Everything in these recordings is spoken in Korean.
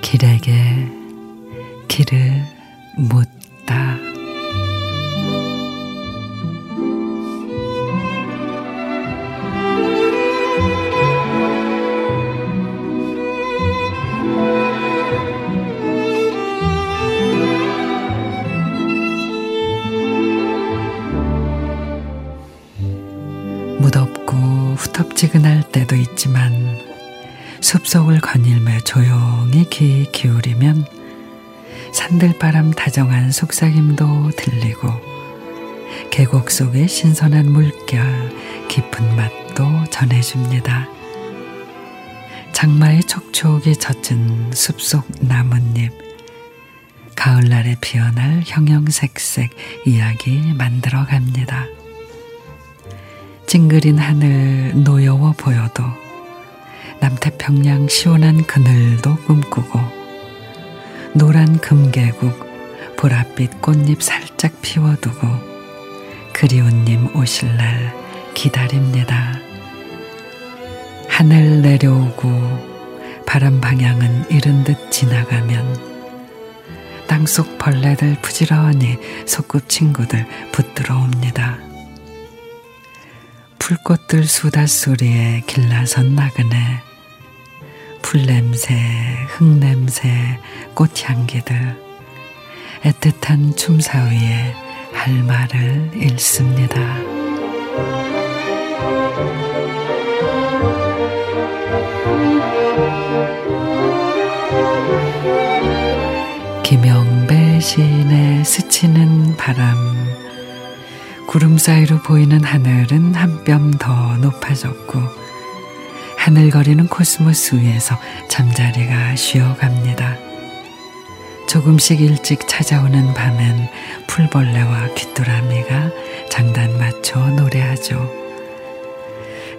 길에게 길을 묻 후텁지근할 때도 있지만 숲속을 거닐며 조용히 귀 기울이면 산들바람 다정한 속삭임도 들리고 계곡 속의 신선한 물결 깊은 맛도 전해줍니다. 장마의 촉촉이 젖은 숲속 나뭇잎 가을날에 피어날 형형색색 이야기 만들어 갑니다. 찡그린 하늘 노여워 보여도 남태평양 시원한 그늘도 꿈꾸고 노란 금계국 보랏빛 꽃잎 살짝 피워두고 그리운 님 오실 날 기다립니다. 하늘 내려오고 바람 방향은 이른 듯 지나가면 땅속 벌레들 부지런히 소꿉 친구들 붙들어 옵니다. 풀꽃들 수다소리에 길나선 나그네. 풀냄새, 흙냄새, 꽃향기들. 애틋한 춤사위에 할 말을 잃습니다. 김영배 시인의 스치는 바람 구름 사이로 보이는 하늘은 한 뼘 더 높아졌고 하늘거리는 코스모스 위에서 잠자리가 쉬어갑니다. 조금씩 일찍 찾아오는 밤엔 풀벌레와 귀뚜라미가 장단 맞춰 노래하죠.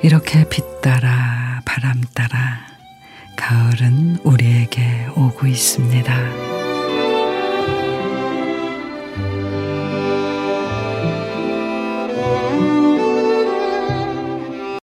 이렇게 빛 따라 바람 따라 가을은 우리에게 오고 있습니다.